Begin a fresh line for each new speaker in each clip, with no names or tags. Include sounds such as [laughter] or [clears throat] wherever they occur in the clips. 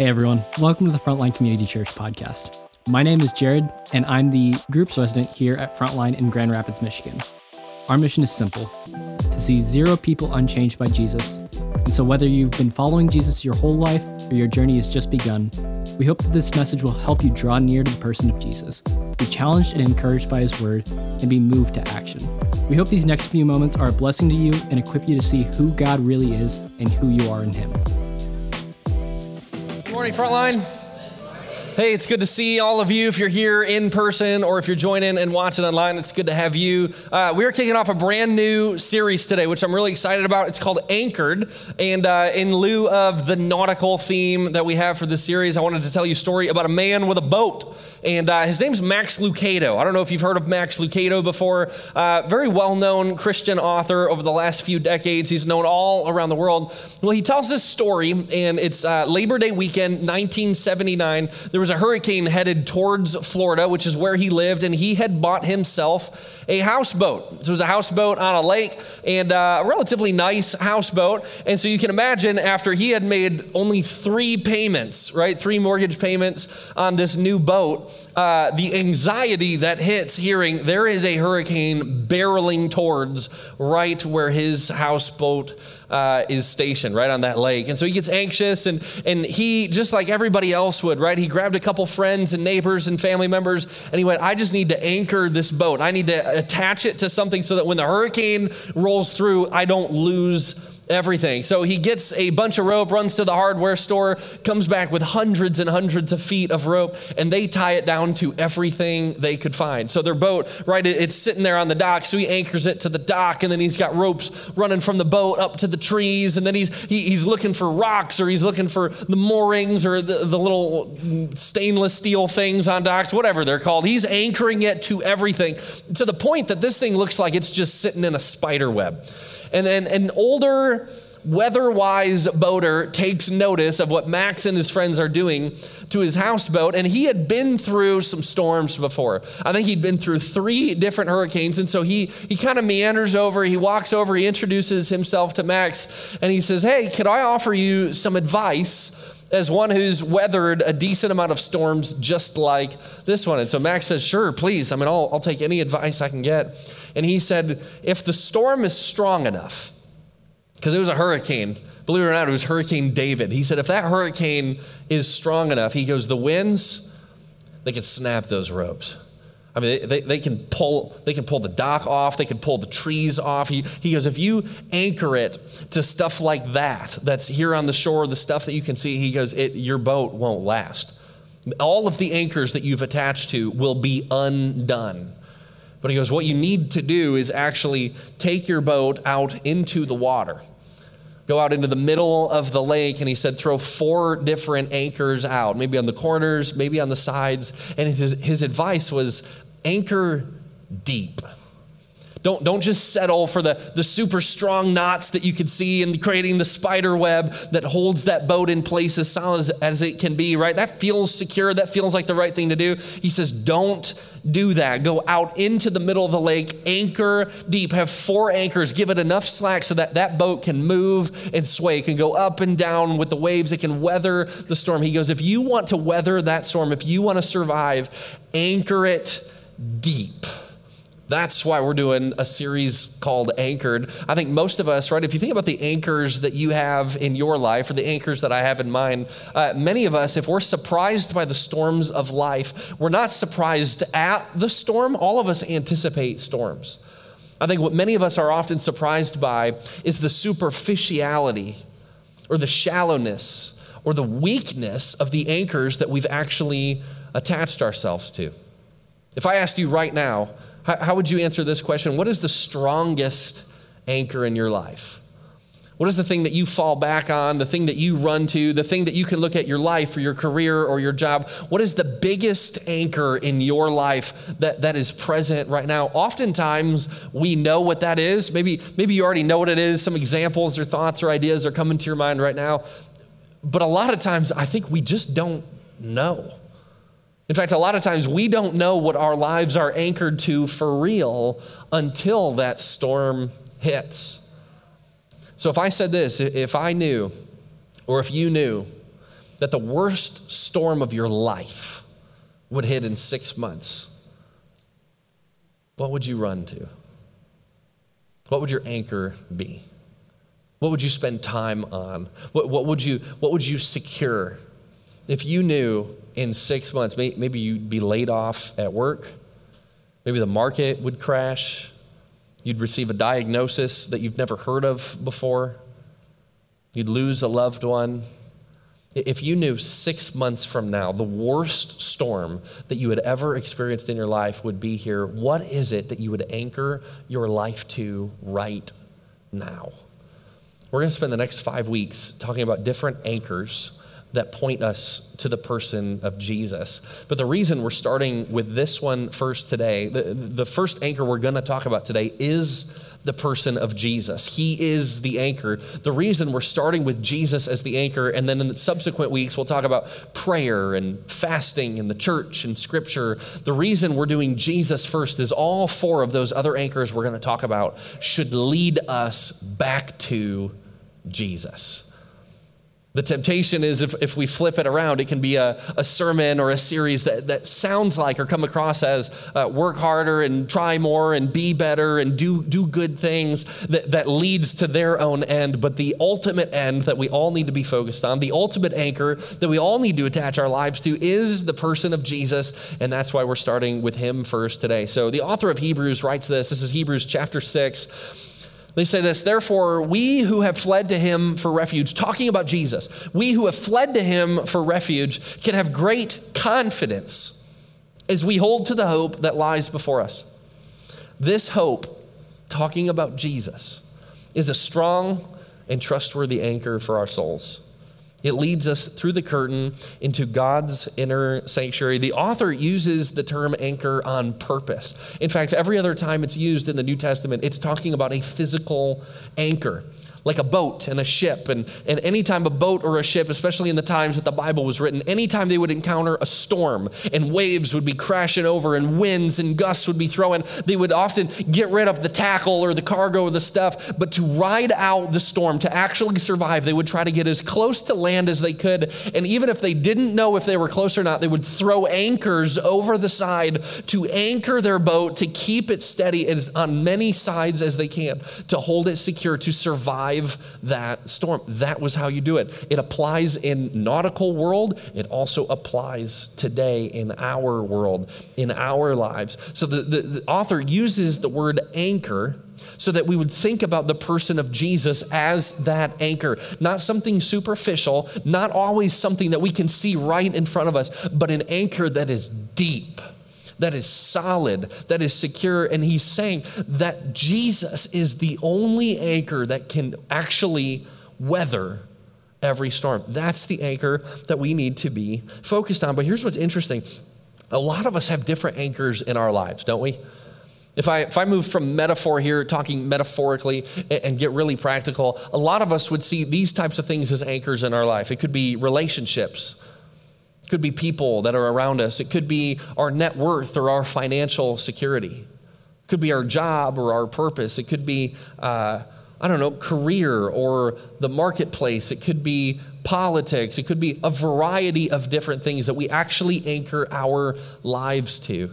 Hey everyone, welcome to the Frontline Community Church podcast. My name is Jared, and I'm the group's resident here at Frontline in Grand Rapids, Michigan. Our mission is simple to see zero people unchanged by Jesus. And so, whether you've been following Jesus your whole life or your journey has just begun, we hope that this message will help you draw near to the person of Jesus, be challenged and encouraged by his word, and be moved to action. We hope these next few moments are a blessing to you and equip you to see who God really is and who you are in him.
Morning, Frontline. Hey, it's good to see all of you. If you're here in person or if you're joining and watching online, it's good to have you. Uh, we are kicking off a brand new series today, which I'm really excited about. It's called Anchored. And uh, in lieu of the nautical theme that we have for this series, I wanted to tell you a story about a man with a boat. And uh, his name's Max Lucado. I don't know if you've heard of Max Lucado before. Uh, very well known Christian author over the last few decades. He's known all around the world. Well, he tells this story, and it's uh, Labor Day weekend, 1979. There was a hurricane headed towards Florida, which is where he lived, and he had bought himself a houseboat. So it was a houseboat on a lake and uh, a relatively nice houseboat. And so you can imagine after he had made only three payments, right? Three mortgage payments on this new boat, uh, the anxiety that hits hearing there is a hurricane barreling towards right where his houseboat uh, is stationed, right on that lake. And so he gets anxious, and, and he, just like everybody else would, right, he grabbed a couple friends and neighbors and family members, and he went, I just need to anchor this boat. I need to attach it to something so that when the hurricane rolls through, I don't lose everything. So he gets a bunch of rope, runs to the hardware store, comes back with hundreds and hundreds of feet of rope, and they tie it down to everything they could find. So their boat, right, it's sitting there on the dock. So he anchors it to the dock, and then he's got ropes running from the boat up to the trees, and then he's he, he's looking for rocks or he's looking for the moorings or the, the little stainless steel things on docks, whatever they're called. He's anchoring it to everything to the point that this thing looks like it's just sitting in a spider web. And then an older, weather wise boater takes notice of what Max and his friends are doing to his houseboat. And he had been through some storms before. I think he'd been through three different hurricanes. And so he, he kind of meanders over, he walks over, he introduces himself to Max, and he says, Hey, could I offer you some advice? As one who's weathered a decent amount of storms just like this one. And so Max says, Sure, please. I mean, I'll, I'll take any advice I can get. And he said, If the storm is strong enough, because it was a hurricane, believe it or not, it was Hurricane David. He said, If that hurricane is strong enough, he goes, The winds, they can snap those ropes. I mean, they, they, can pull, they can pull the dock off, they can pull the trees off. He, he goes, if you anchor it to stuff like that, that's here on the shore, the stuff that you can see, he goes, it, your boat won't last. All of the anchors that you've attached to will be undone. But he goes, what you need to do is actually take your boat out into the water go out into the middle of the lake and he said throw four different anchors out maybe on the corners maybe on the sides. And his, his advice was anchor deep don't, don't just settle for the, the super strong knots that you can see and creating the spider web that holds that boat in place as solid as, as it can be, right? That feels secure. That feels like the right thing to do. He says, don't do that. Go out into the middle of the lake, anchor deep, have four anchors, give it enough slack so that that boat can move and sway, it can go up and down with the waves, it can weather the storm. He goes, if you want to weather that storm, if you want to survive, anchor it deep. That's why we're doing a series called Anchored. I think most of us, right, if you think about the anchors that you have in your life or the anchors that I have in mine, uh, many of us, if we're surprised by the storms of life, we're not surprised at the storm. All of us anticipate storms. I think what many of us are often surprised by is the superficiality or the shallowness or the weakness of the anchors that we've actually attached ourselves to. If I asked you right now, how, how would you answer this question? What is the strongest anchor in your life? What is the thing that you fall back on, the thing that you run to, the thing that you can look at your life or your career or your job? What is the biggest anchor in your life that, that is present right now? Oftentimes we know what that is. Maybe, maybe you already know what it is. Some examples or thoughts or ideas are coming to your mind right now. But a lot of times I think we just don't know. In fact, a lot of times we don't know what our lives are anchored to for real until that storm hits. So if I said this, if I knew, or if you knew, that the worst storm of your life would hit in six months, what would you run to? What would your anchor be? What would you spend time on? What, what, would, you, what would you secure? If you knew in six months, maybe you'd be laid off at work, maybe the market would crash, you'd receive a diagnosis that you've never heard of before, you'd lose a loved one. If you knew six months from now the worst storm that you had ever experienced in your life would be here, what is it that you would anchor your life to right now? We're going to spend the next five weeks talking about different anchors that point us to the person of Jesus. But the reason we're starting with this one first today, the, the first anchor we're going to talk about today is the person of Jesus. He is the anchor. The reason we're starting with Jesus as the anchor, and then in the subsequent weeks, we'll talk about prayer and fasting and the church and scripture. The reason we're doing Jesus first is all four of those other anchors we're going to talk about should lead us back to Jesus. The temptation is if, if we flip it around, it can be a, a sermon or a series that, that sounds like or come across as uh, work harder and try more and be better and do, do good things that, that leads to their own end. But the ultimate end that we all need to be focused on, the ultimate anchor that we all need to attach our lives to is the person of Jesus. And that's why we're starting with him first today. So the author of Hebrews writes this. This is Hebrews chapter 6 they say this, therefore, we who have fled to him for refuge, talking about Jesus, we who have fled to him for refuge can have great confidence as we hold to the hope that lies before us. This hope, talking about Jesus, is a strong and trustworthy anchor for our souls. It leads us through the curtain into God's inner sanctuary. The author uses the term anchor on purpose. In fact, every other time it's used in the New Testament, it's talking about a physical anchor like a boat and a ship. And, and anytime a boat or a ship, especially in the times that the Bible was written, anytime they would encounter a storm and waves would be crashing over and winds and gusts would be throwing, they would often get rid of the tackle or the cargo or the stuff. But to ride out the storm, to actually survive, they would try to get as close to land as they could. And even if they didn't know if they were close or not, they would throw anchors over the side to anchor their boat to keep it steady as on many sides as they can, to hold it secure, to survive survive that storm. That was how you do it. It applies in nautical world. It also applies today in our world, in our lives. So the, the, the author uses the word anchor so that we would think about the person of Jesus as that anchor, not something superficial, not always something that we can see right in front of us, but an anchor that is deep that is solid, that is secure. And he's saying that Jesus is the only anchor that can actually weather every storm. That's the anchor that we need to be focused on. But here's what's interesting a lot of us have different anchors in our lives, don't we? If I, if I move from metaphor here, talking metaphorically, and, and get really practical, a lot of us would see these types of things as anchors in our life. It could be relationships, could be people that are around us. It could be our net worth or our financial security. It could be our job or our purpose. It could be, uh, I don't know, career or the marketplace. It could be politics. It could be a variety of different things that we actually anchor our lives to.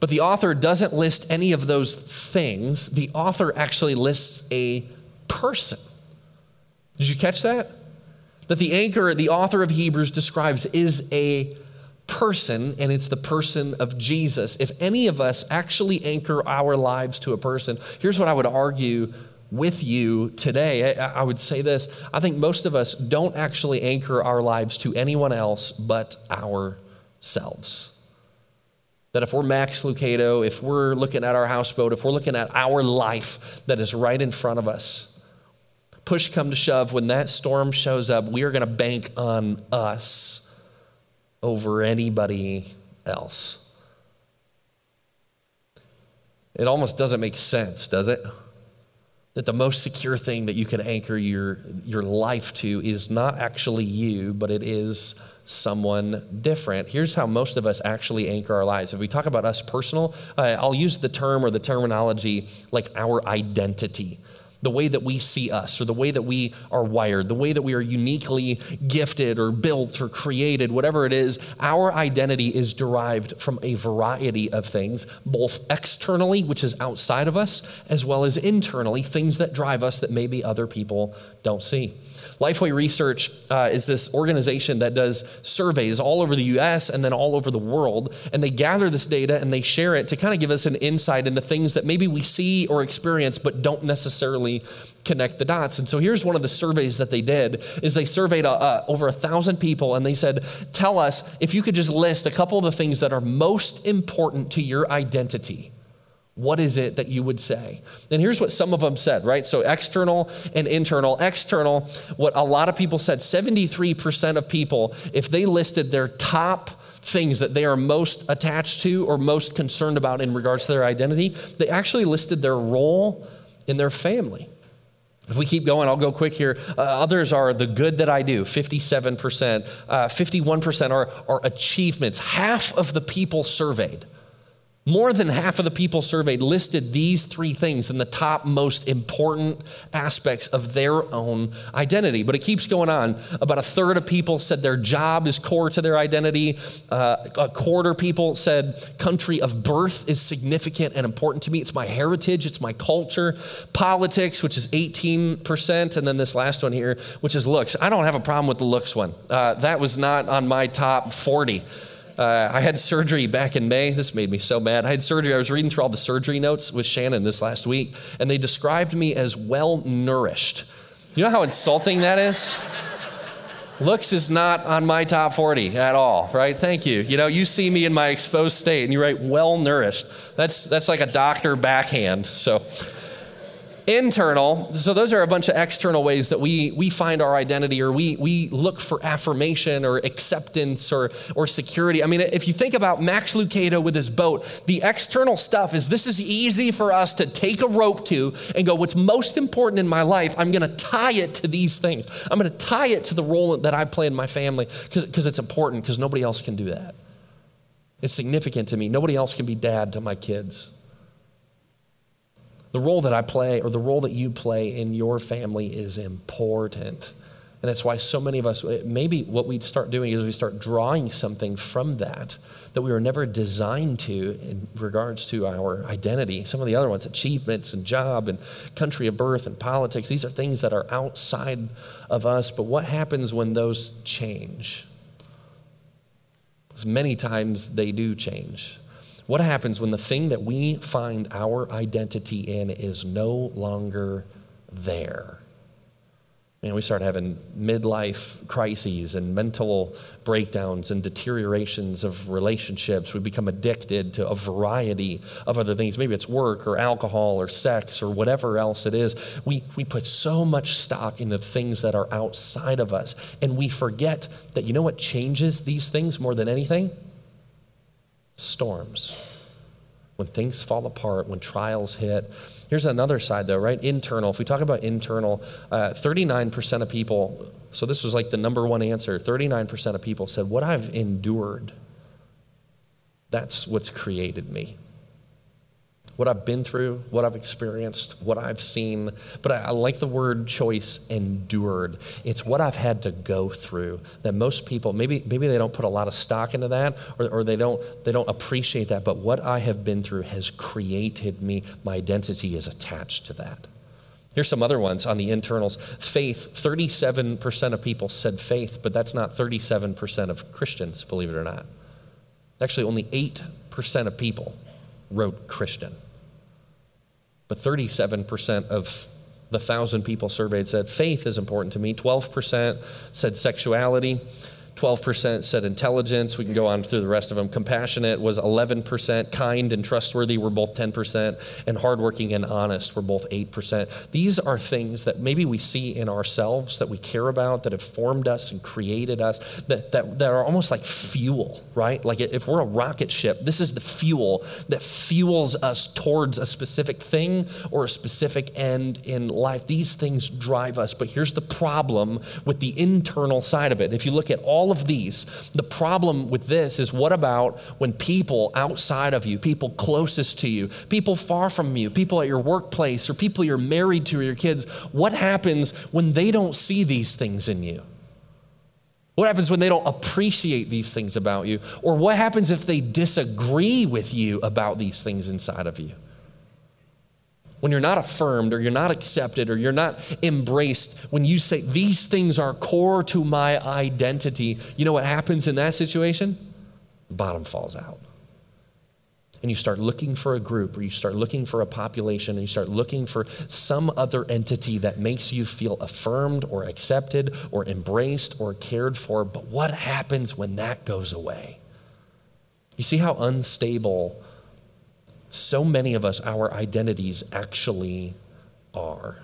But the author doesn't list any of those things. The author actually lists a person. Did you catch that? That the anchor, the author of Hebrews describes, is a person, and it's the person of Jesus. If any of us actually anchor our lives to a person, here's what I would argue with you today. I, would say this I think most of us don't actually anchor our lives to anyone else but ourselves. That if we're Max Lucado, if we're looking at our houseboat, if we're looking at our life that is right in front of us, push come to shove, when that storm shows up, we are going to bank on us over anybody else. It almost doesn't make sense, does it? That the most secure thing that you can anchor your, your life to is not actually you, but it is someone different. Here's how most of us actually anchor our lives. If we talk about us personal, uh, I'll use the term or the terminology like our identity the way that we see us or the way that we are wired, the way that we are uniquely gifted or built or created, whatever it is, our identity is derived from a variety of things, both externally, which is outside of us, as well as internally, things that drive us that maybe other people don't see. Lifeway Research uh, is this organization that does surveys all over the US and then all over the world. And they gather this data and they share it to kind of give us an insight into things that maybe we see or experience but don't necessarily connect the dots. And so here's one of the surveys that they did is they surveyed uh, uh, over a thousand people and they said, tell us if you could just list a couple of the things that are most important to your identity what is it that you would say? And here's what some of them said, right? So external and internal. External, what a lot of people said 73% of people, if they listed their top things that they are most attached to or most concerned about in regards to their identity, they actually listed their role in their family. If we keep going, I'll go quick here. Uh, others are the good that I do, 57%. Uh, 51% are, are achievements. Half of the people surveyed more than half of the people surveyed listed these three things in the top most important aspects of their own identity. But it keeps going on. About a third of people said their job is core to their identity. Uh, a quarter people said country of birth is significant and important to me. It's my heritage, it's my culture. Politics, which is 18%. And then this last one here, which is looks. I don't have a problem with the looks one. Uh, that was not on my top 40. Uh, I had surgery back in May. This made me so mad. I had surgery. I was reading through all the surgery notes with Shannon this last week, and they described me as well nourished. You know how insulting that is? Looks is not on my top 40 at all, right? Thank you. You know, you see me in my exposed state and you write well nourished. That's, that's like a doctor backhand. So, internal so those are a bunch of external ways that we we find our identity or we we look for affirmation or acceptance or or security. I mean if you think about max lucado with his boat the external stuff is this is easy for us to take a rope to and go what's most important in my life i'm going to tie it to these things. I'm going to tie it to the role that i play in my family because it's important because nobody else can do that. It's significant to me. Nobody else can be dad to my kids the role that I play or the role that you play in your family is important. And that's why so many of us, maybe what we start doing is we start drawing something from that that we were never designed to in regards to our identity. Some of the other ones, achievements and job and country of birth and politics, these are things that are outside of us. But what happens when those change? Because many times they do change. What happens when the thing that we find our identity in is no longer there? And we start having midlife crises and mental breakdowns and deteriorations of relationships. We become addicted to a variety of other things. Maybe it's work or alcohol or sex or whatever else it is. We, we put so much stock into things that are outside of us. And we forget that you know what changes these things more than anything? Storms, when things fall apart, when trials hit. Here's another side, though, right? Internal. If we talk about internal, uh, 39% of people, so this was like the number one answer 39% of people said, What I've endured, that's what's created me what I've been through, what I've experienced, what I've seen. But I, I, like the word choice endured. It's what I've had to go through that most people maybe maybe they don't put a lot of stock into that or, or they don't they don't appreciate that. But what I have been through has created me. My identity is attached to that. Here's some other ones on the internals. Faith, 37% of people said faith, but that's not 37% of Christians, believe it or not. Actually, only 8% of people wrote Christian. But 37% of the thousand people surveyed said faith is important to me. 12% said sexuality. 12% said intelligence. We can go on through the rest of them. Compassionate was 11%. Kind and trustworthy were both 10%. And hardworking and honest were both 8%. These are things that maybe we see in ourselves that we care about, that have formed us and created us, that, that, that are almost like fuel, right? Like if we're a rocket ship, this is the fuel that fuels us towards a specific thing or a specific end in life. These things drive us. But here's the problem with the internal side of it. If you look at all of these. The problem with this is what about when people outside of you, people closest to you, people far from you, people at your workplace, or people you're married to or your kids, what happens when they don't see these things in you? What happens when they don't appreciate these things about you? Or what happens if they disagree with you about these things inside of you? When you're not affirmed or you're not accepted or you're not embraced, when you say, These things are core to my identity, you know what happens in that situation? The bottom falls out and you start looking for a group or you start looking for a population and you start looking for some other entity that makes you feel affirmed or accepted or embraced or cared for. But what happens when that goes away? You see how unstable so many of us, our identities actually are.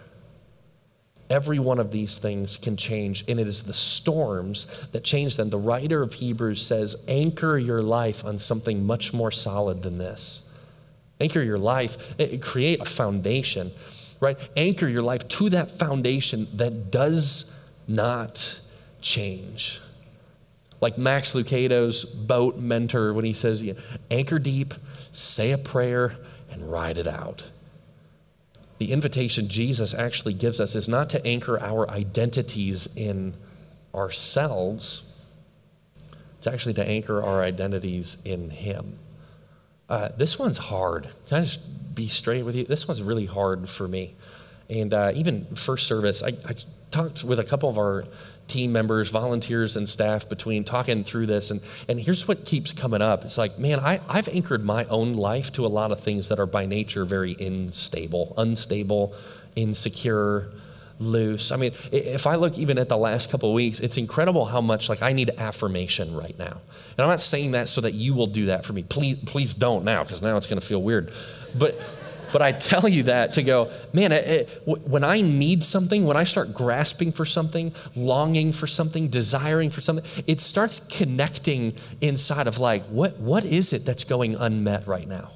Every one of these things can change, and it is the storms that change them. The writer of Hebrews says, Anchor your life on something much more solid than this. Anchor your life, eh, create a foundation, right? Anchor your life to that foundation that does not change. Like Max Lucado's boat mentor when he says, Anchor deep, say a prayer, and ride it out the invitation Jesus actually gives us is not to anchor our identities in ourselves, it's actually to anchor our identities in Him. Uh, this one's hard. Can I just be straight with you? This one's really hard for me. And uh, even first service, I, I talked with a couple of our team members, volunteers, and staff between talking through this. And, and here's what keeps coming up it's like, man, I, I've anchored my own life to a lot of things that are by nature very unstable, unstable, insecure, loose. I mean, if I look even at the last couple weeks, it's incredible how much like I need affirmation right now. And I'm not saying that so that you will do that for me. Please, please don't now, because now it's going to feel weird. But but I tell you that to go, man, it, it, when I need something, when I start grasping for something, longing for something, desiring for something, it starts connecting inside of like, what, what is it that's going unmet right now?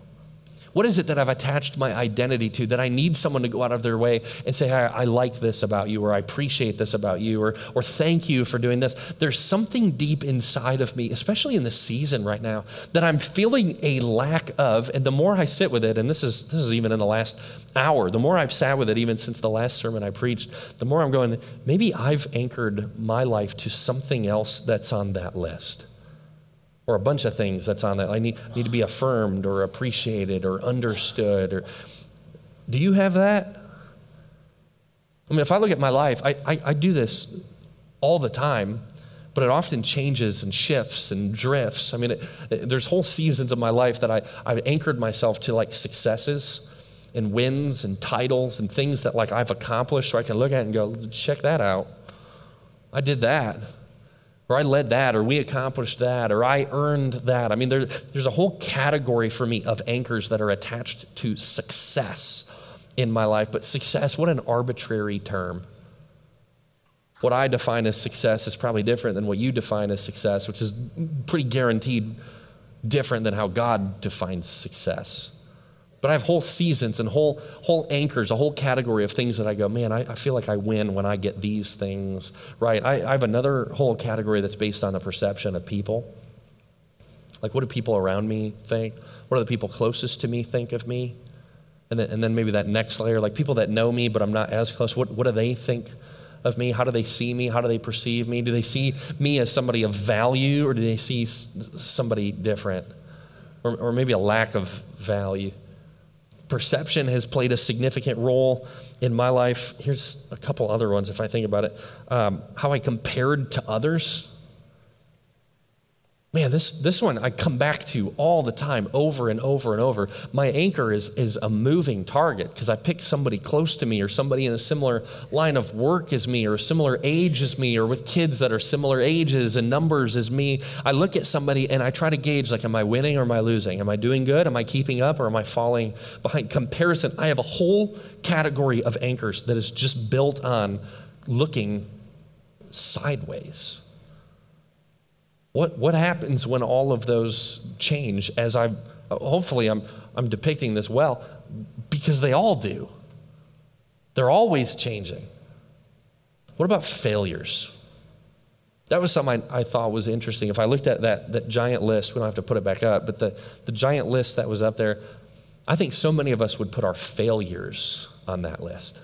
What is it that I've attached my identity to that I need someone to go out of their way and say, hey, I like this about you, or I appreciate this about you, or, or thank you for doing this? There's something deep inside of me, especially in the season right now, that I'm feeling a lack of. And the more I sit with it, and this is, this is even in the last hour, the more I've sat with it, even since the last sermon I preached, the more I'm going, maybe I've anchored my life to something else that's on that list or a bunch of things that's on that. I need, need to be affirmed or appreciated or understood. Or do you have that? I mean, if I look at my life, I, I, I do this all the time, but it often changes and shifts and drifts. I mean, it, it, there's whole seasons of my life that I, I've anchored myself to like successes and wins and titles and things that like I've accomplished so I can look at and go, check that out. I did that or I led that, or we accomplished that, or I earned that. I mean, there, there's a whole category for me of anchors that are attached to success in my life. But success, what an arbitrary term. What I define as success is probably different than what you define as success, which is pretty guaranteed different than how God defines success. But I have whole seasons and whole, whole anchors, a whole category of things that I go, man, I, I feel like I win when I get these things right. I, I have another whole category that's based on the perception of people. Like, what do people around me think? What do the people closest to me think of me? And then, and then maybe that next layer, like people that know me but I'm not as close, what, what do they think of me? How do they see me? How do they perceive me? Do they see me as somebody of value or do they see somebody different? Or, or maybe a lack of value? Perception has played a significant role in my life. Here's a couple other ones if I think about it. Um, how I compared to others Man, this, this one I come back to all the time, over and over and over. My anchor is, is a moving target because I pick somebody close to me or somebody in a similar line of work as me or a similar age as me or with kids that are similar ages and numbers as me. I look at somebody and I try to gauge like, am I winning or am I losing? Am I doing good? Am I keeping up or am I falling behind? Comparison. I have a whole category of anchors that is just built on looking sideways. What, what happens when all of those change as I, hopefully I'm, I'm depicting this well, because they all do. They're always changing. What about failures? That was something I, I, thought was interesting. If I looked at that, that giant list, we don't have to put it back up, but the, the giant list that was up there, I think so many of us would put our failures on that list.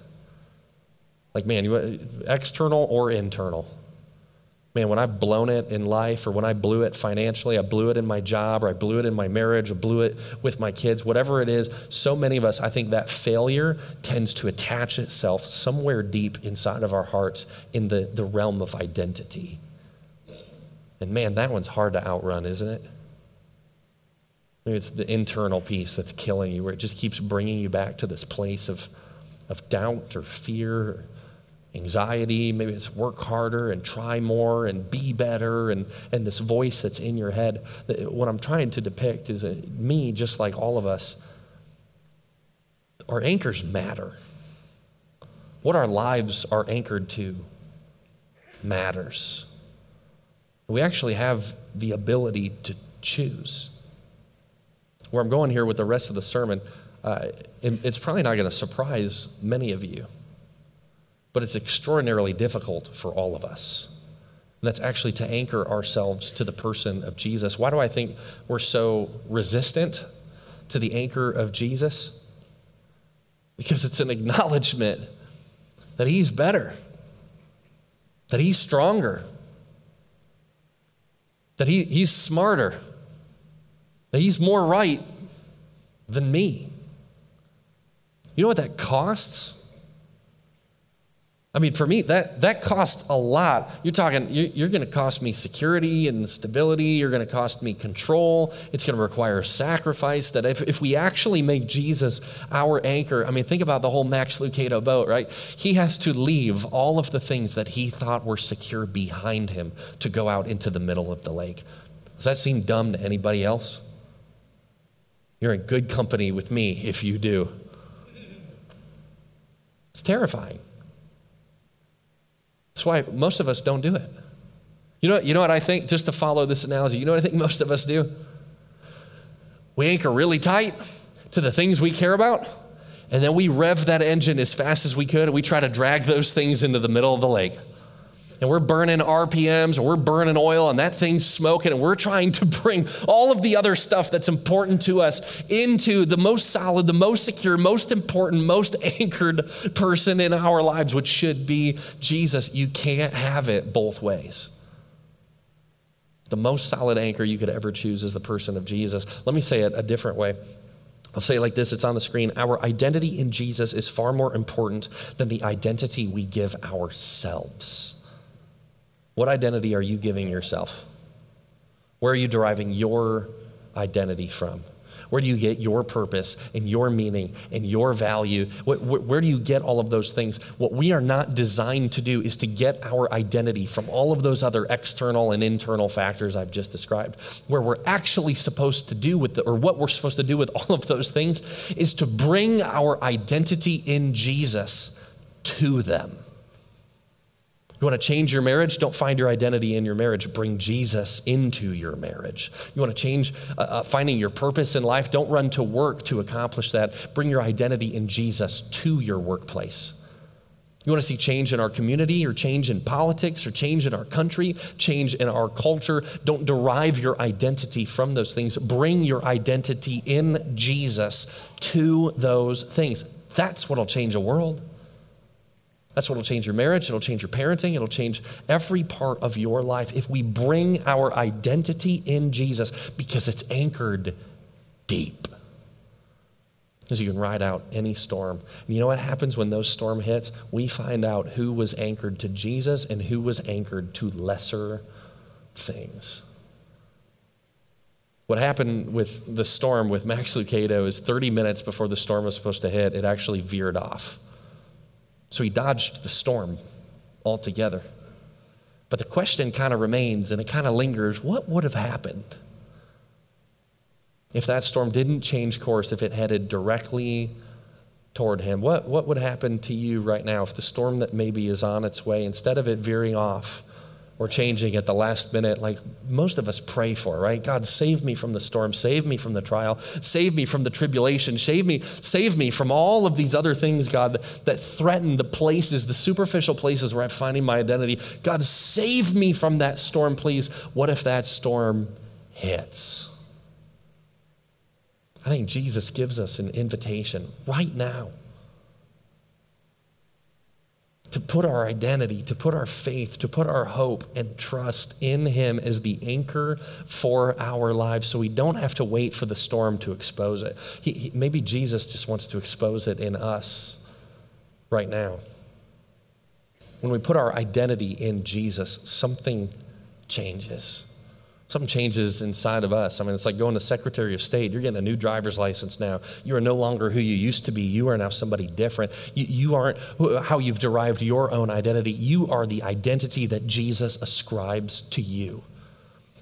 Like, man, you, external or internal man, when I've blown it in life or when I blew it financially, I blew it in my job or I blew it in my marriage or blew it with my kids, whatever it is, so many of us, I think that failure tends to attach itself somewhere deep inside of our hearts in the, the realm of identity. And man, that one's hard to outrun, isn't it? Maybe it's the internal piece that's killing you, where it just keeps bringing you back to this place of, of doubt or fear anxiety. Maybe it's work harder and try more and be better, and, and this voice that's in your head. What I'm trying to depict is a, me, just like all of us. Our anchors matter. What our lives are anchored to matters. We actually have the ability to choose. Where I'm going here with the rest of the sermon, uh, it's probably not going to surprise many of you but it's extraordinarily difficult for all of us. And that's actually to anchor ourselves to the person of Jesus. Why do I think we're so resistant to the anchor of Jesus? Because it's an acknowledgement that He's better, that He's stronger, that he, He's smarter, that He's more right than me. You know what that costs? I mean, for me, that, that costs a lot. You're talking, you're, you're going to cost me security and stability. You're going to cost me control. It's going to require sacrifice. That if, if we actually make Jesus our anchor, I mean, think about the whole Max Lucado oh boat, right? He has to leave all of the things that he thought were secure behind him to go out into the middle of the lake. Does that seem dumb to anybody else? You're in good company with me if you do. It's terrifying. That's why most of us don't do it. You know, you know what I think, just to follow this analogy, you know what I think most of us do? We anchor really tight to the things we care about, and then we rev that engine as fast as we could, and we try to drag those things into the middle of the lake and we're burning RPMs and we're burning oil and that thing's smoking and we're trying to bring all of the other stuff that's important to us into the most solid, the most secure, most important, most [laughs] anchored person in our lives, which should be Jesus. You can't have it both ways. The most solid anchor you could ever choose is the person of Jesus. Let me say it a different way. I'll say it like this it's on the screen. Our identity in Jesus is far more important than the identity we give ourselves. What identity are you giving yourself? Where are you deriving your identity from? Where do you get your purpose and your meaning and your value? Where, do you get all of those things? What we are not designed to do is to get our identity from all of those other external and internal factors I've just described. Where we're actually supposed to do with the, or what we're supposed to do with [laughs] all of those things is to bring our identity in Jesus to them. You want to change your marriage? Don't find your identity in your marriage. Bring Jesus into your marriage. You want to change uh, uh, finding your purpose in life? Don't run to work to accomplish that. Bring your identity in Jesus to your workplace. You want to see change in our community or change in politics or change in our country, change in our culture? Don't derive your identity from those things. Bring your identity in Jesus to those things. That's what will change a world. That's what will change your marriage. It'll change your parenting. It'll change every part of your life if we bring our identity in Jesus because it's anchored deep. Because you can ride out any storm. And you know what happens when those storm hits? We find out who was anchored to Jesus and who was anchored to lesser things. What happened with the storm with Max Lucado is 30 minutes before the storm was supposed to hit, it actually veered off. So he dodged the storm altogether. But the question kind of remains and it kind of lingers what would have happened if that storm didn't change course, if it headed directly toward him? What, what would happen to you right now if the storm that maybe is on its way, instead of it veering off or changing at the last minute, like most of us pray for, right? God, save me from the storm, save me from the trial, save me from the tribulation, save me, save me from all of these other things, God, that, that threaten the places, the superficial places where I'm finding my identity. God, save me from that storm, please. What if that storm hits? I think Jesus gives us an invitation right now to put our identity, to put our faith, to put our hope and trust in Him as the anchor for our lives so we don't have to wait for the storm to expose it. He, he, maybe Jesus just wants to expose it in us right now. When we put our identity in Jesus, something changes. Something changes inside of us. I mean, it's like going to Secretary of State. You're getting a new driver's license now. You are no longer who you used to be. You are now somebody different. You, you aren't how you've derived your own identity. You are the identity that Jesus ascribes to you.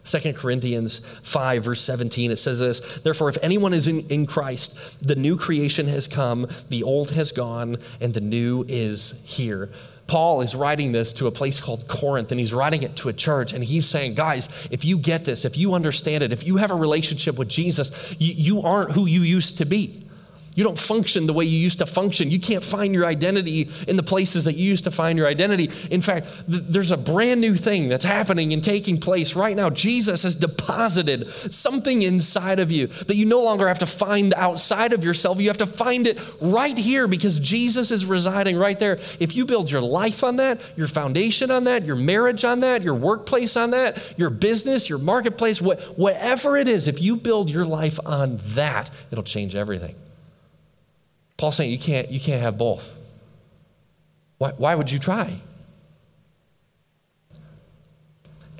2 Corinthians 5, verse 17, it says this Therefore, if anyone is in, in Christ, the new creation has come, the old has gone, and the new is here. Paul is writing this to a place called Corinth, and he's writing it to a church, and he's saying, Guys, if you get this, if you understand it, if you have a relationship with Jesus, you, you aren't who you used to be. You don't function the way you used to function. You can't find your identity in the places that you used to find your identity. In fact, th- there's a brand new thing that's happening and taking place right now. Jesus has deposited something inside of you that you no longer have to find outside of yourself. You have to find it right here because Jesus is residing right there. If you build your life on that, your foundation on that, your marriage on that, your workplace on that, your business, your marketplace, wh- whatever it is, if you build your life on that, it'll change everything. Paul's saying you can't, you can't have both. Why, why would you try?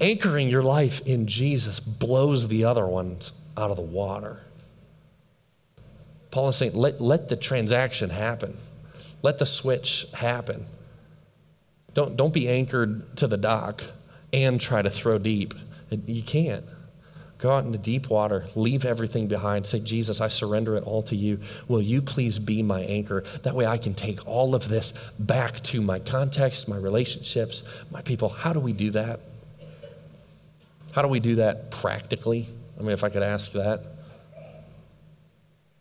Anchoring your life in Jesus blows the other ones out of the water. Paul is saying, let, let the transaction happen. Let the switch happen. Don't, don't be anchored to the dock and try to throw deep. You can't. Go out into deep water, leave everything behind. Say, Jesus, I surrender it all to you. Will you please be my anchor? That way I can take all of this back to my context, my relationships, my people. How do we do that? How do we do that practically? I mean, if I could ask that.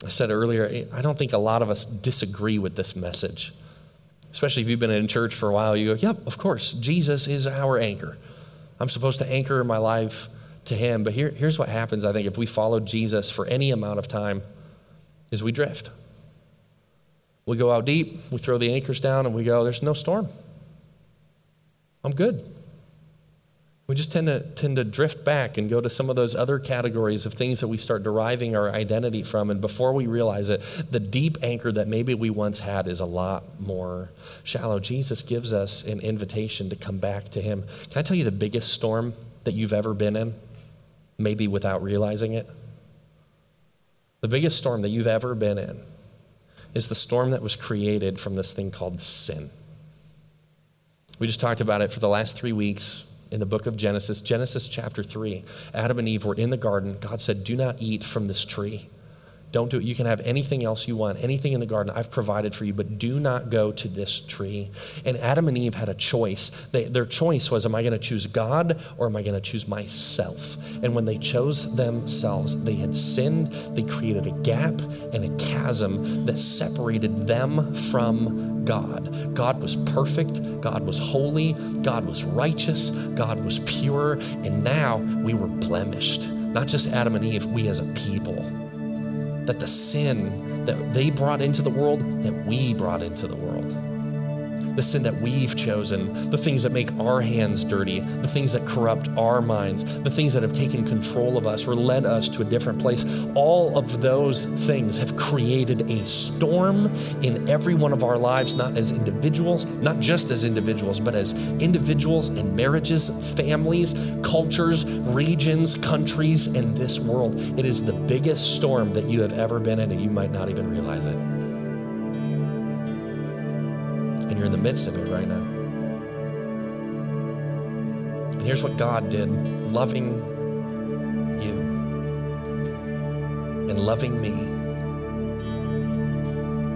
I said earlier, I don't think a lot of us disagree with this message. Especially if you've been in church for a while, you go, yep, of course, Jesus is our anchor. I'm supposed to anchor my life to him. But here, here's what happens, I think, if we follow Jesus for any amount of time, is we drift. We go out deep, we throw the anchors down, and we go, there's no storm. I'm good. We just tend to tend to drift back and go to some of those other categories of things that we start deriving our identity from. And before we realize it, the deep anchor that maybe we once had is a lot more shallow. Jesus gives us an invitation to come back to Him. Can I tell you the biggest storm that you've ever been in? Maybe without realizing it. The biggest storm that you've ever been in is the storm that was created from this thing called sin. We just talked about it for the last three weeks in the book of Genesis, Genesis chapter 3. Adam and Eve were in the garden. God said, Do not eat from this tree. Don't do it. You can have anything else you want, anything in the garden I've provided for you, but do not go to this tree. And Adam and Eve had a choice. They, their choice was, am I going to choose God or am I going to choose myself? And when they chose themselves, they had sinned. They created a gap and a chasm that separated them from God. God was perfect. God was holy. God was righteous. God was pure. And now we were blemished. Not just Adam and Eve, we as a people that the sin that they brought into the world, that we brought into the world the sin that we've chosen, the things that make our hands dirty, the things that corrupt our minds, the things that have taken control of us or led us to a different place, all of those things have created a storm in every one of our lives, not as individuals, not just as individuals, but as individuals and marriages, families, cultures, regions, countries, and this world. It is the biggest storm that you have ever been in, and you might not even realize it you're in the midst of it right now. And here's what God did loving you and loving me.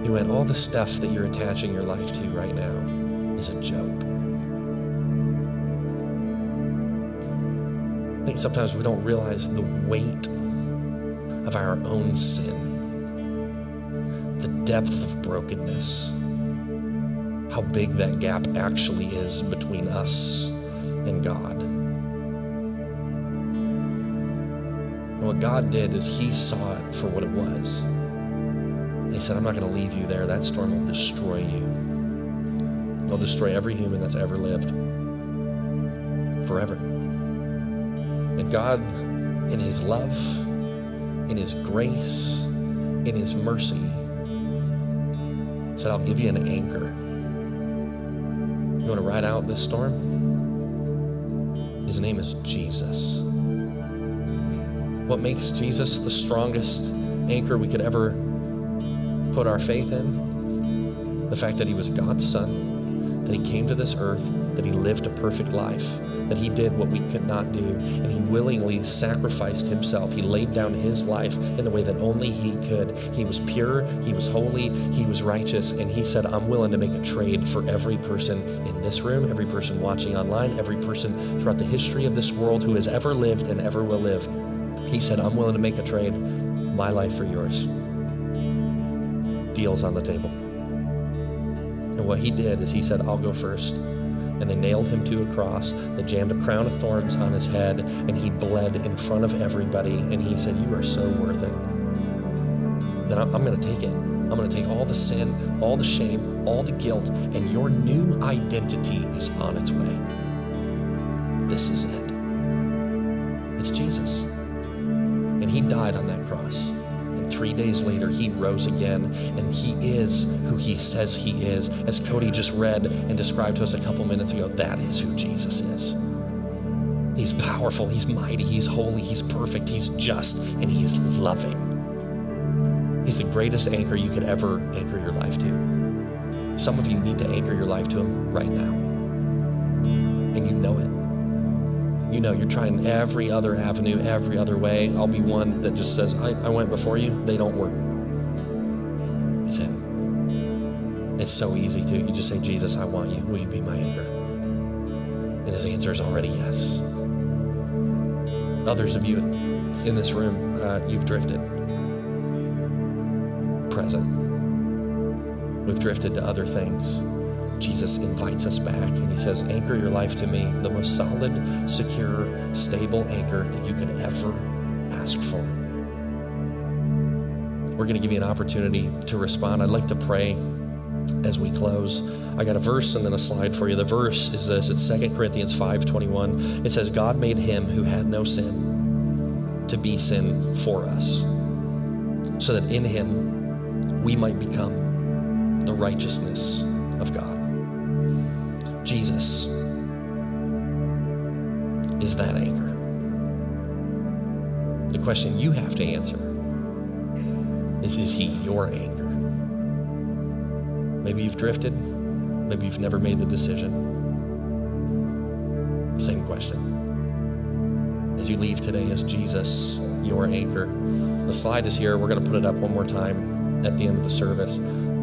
He went, All the stuff that you're attaching your life to right now is a joke. I think sometimes we don't realize the weight of our own sin, the depth of brokenness, how big that gap actually is between us and God. And what God did is He saw it for what it was. He said, I'm not going to leave you there. That storm will destroy you. It'll destroy every human that's ever lived forever. And God, in His love, in His grace, in His mercy, said, I'll give you an anchor. You want to ride out this storm? His name is Jesus. What makes Jesus the strongest anchor we could ever put our faith in? The fact that he was God's son, that he came to this earth, that he lived a perfect life, that he did what we could not do, and he willingly sacrificed himself. He laid down his life in the way that only he could. He was pure, he was holy, he was righteous, and he said, I'm willing to make a trade for every person in this room, every person watching online, every person throughout the history of this world who has ever lived and ever will live. He said, I'm willing to make a trade, my life for yours. Deals on the table. And what he did is he said, I'll go first. And they nailed him to a cross. They jammed a crown of thorns on his head, and he bled in front of everybody. And he said, You are so worth it. Then I'm, going to take it. I'm going to take all the sin, all the shame, all the guilt, and your new identity is on its way. This is it. It's Jesus. And he died on that cross. Three days later, he rose again, and he is who he says he is. As Cody just read and described to us a couple minutes ago, that is who Jesus is. He's powerful, he's mighty, he's holy, he's perfect, he's just, and he's loving. He's the greatest anchor you could ever anchor your life to. Some of you need to anchor your life to him right now. And you know it you know you're trying every other avenue, every other way. I'll be one that just says, I, I went before you. They don't work. It's Him. It's so easy to. You just say, Jesus, I want you. Will you be my anchor? And His answer is already yes. Others of you in this room, uh, you've drifted. Present. We've drifted to other things. Jesus invites us back and he says, Anchor your life to me, the most solid, secure, stable anchor that you can ever ask for. We're going to give you an opportunity to respond. I'd like to pray as we close. I got a verse and then a slide for you. The verse is this it's 2 Corinthians 5 21. It says, God made him who had no sin to be sin for us, so that in him we might become the righteousness of God. Jesus is that anchor. The question you have to answer is Is he your anchor? Maybe you've drifted. Maybe you've never made the decision. Same question. As you leave today, is Jesus your anchor? The slide is here. We're going to put it up one more time at the end of the service.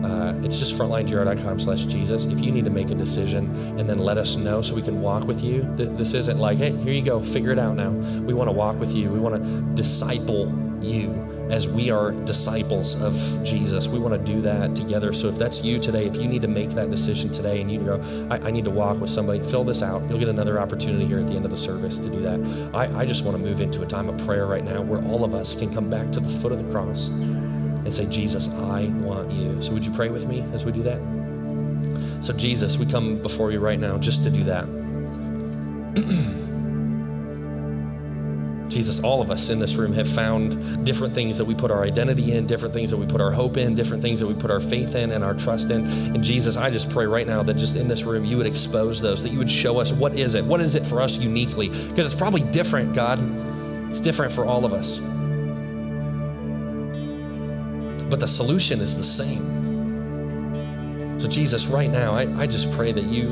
Uh, it's just frontlinegr.com slash Jesus. If you need to make a decision and then let us know so we can walk with you, th- this isn't like, hey, here you go, figure it out now. We want to walk with you. We want to disciple you as we are disciples of Jesus. We want to do that together. So if that's you today, if you need to make that decision today and you go, I, I, need to walk with somebody, fill this out. You'll get another opportunity here at the end of the service to do that. I, I just want to move into a time of prayer right now where all of us can come back to the foot of the cross and say, Jesus, I want you. So would you pray with me as we do that? So, Jesus, we come before you right now just to do that. [clears throat] Jesus, all of us in this room have found different things that we put our identity in, different things that we put our hope in, different things that we put our faith in and our trust in. And Jesus, I just pray right now that just in this room you would expose those, that you would show us what is it? What is it for us uniquely? Because it's probably different, God. It's different for all of us but the solution is the same. So, Jesus, right now, I, I just pray that you,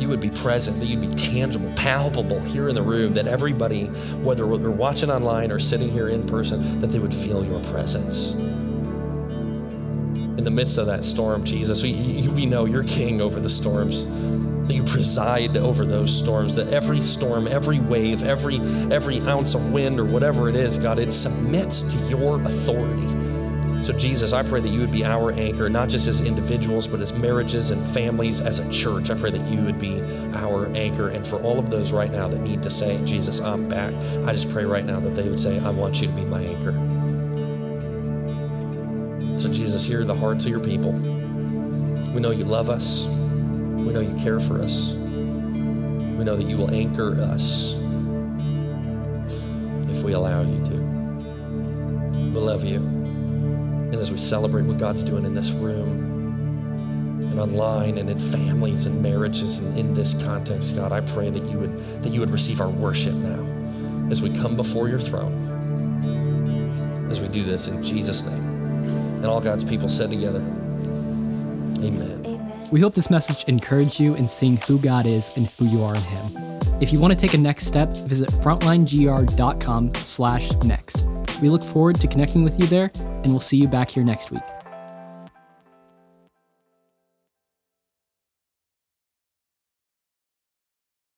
you would be present, that you'd be tangible, palpable here in the room, that everybody, whether they're watching online or sitting here in person, that they would feel your presence. in the midst of that storm, Jesus. We, we know you're king over the storms. That you preside over those storms, that every storm, every wave, every every ounce of wind or whatever it is, God, it submits to your authority. So, Jesus, I pray that you would be our anchor, not just as individuals, but as marriages and families, as a church. I pray that you would be our anchor. And for all of those right now that need to say, Jesus, I'm back, I just pray right now that they would say, I want you to be my anchor. So, Jesus, hear the hearts of your people. We know you love us, we know you care for us, we know that you will anchor us if we allow you to. We love you. And as we celebrate what God's doing in this room and online and in families and marriages and in this context, God, I pray that you would that you would receive our worship now as we come before your throne. As we do this in Jesus' name. And all God's people said together, Amen.
We hope this message encouraged you in seeing who God is and who you are in Him. If you want to take a next step, visit frontlinegr.com slash next. We look forward to connecting with you there, and we'll see you back here next week.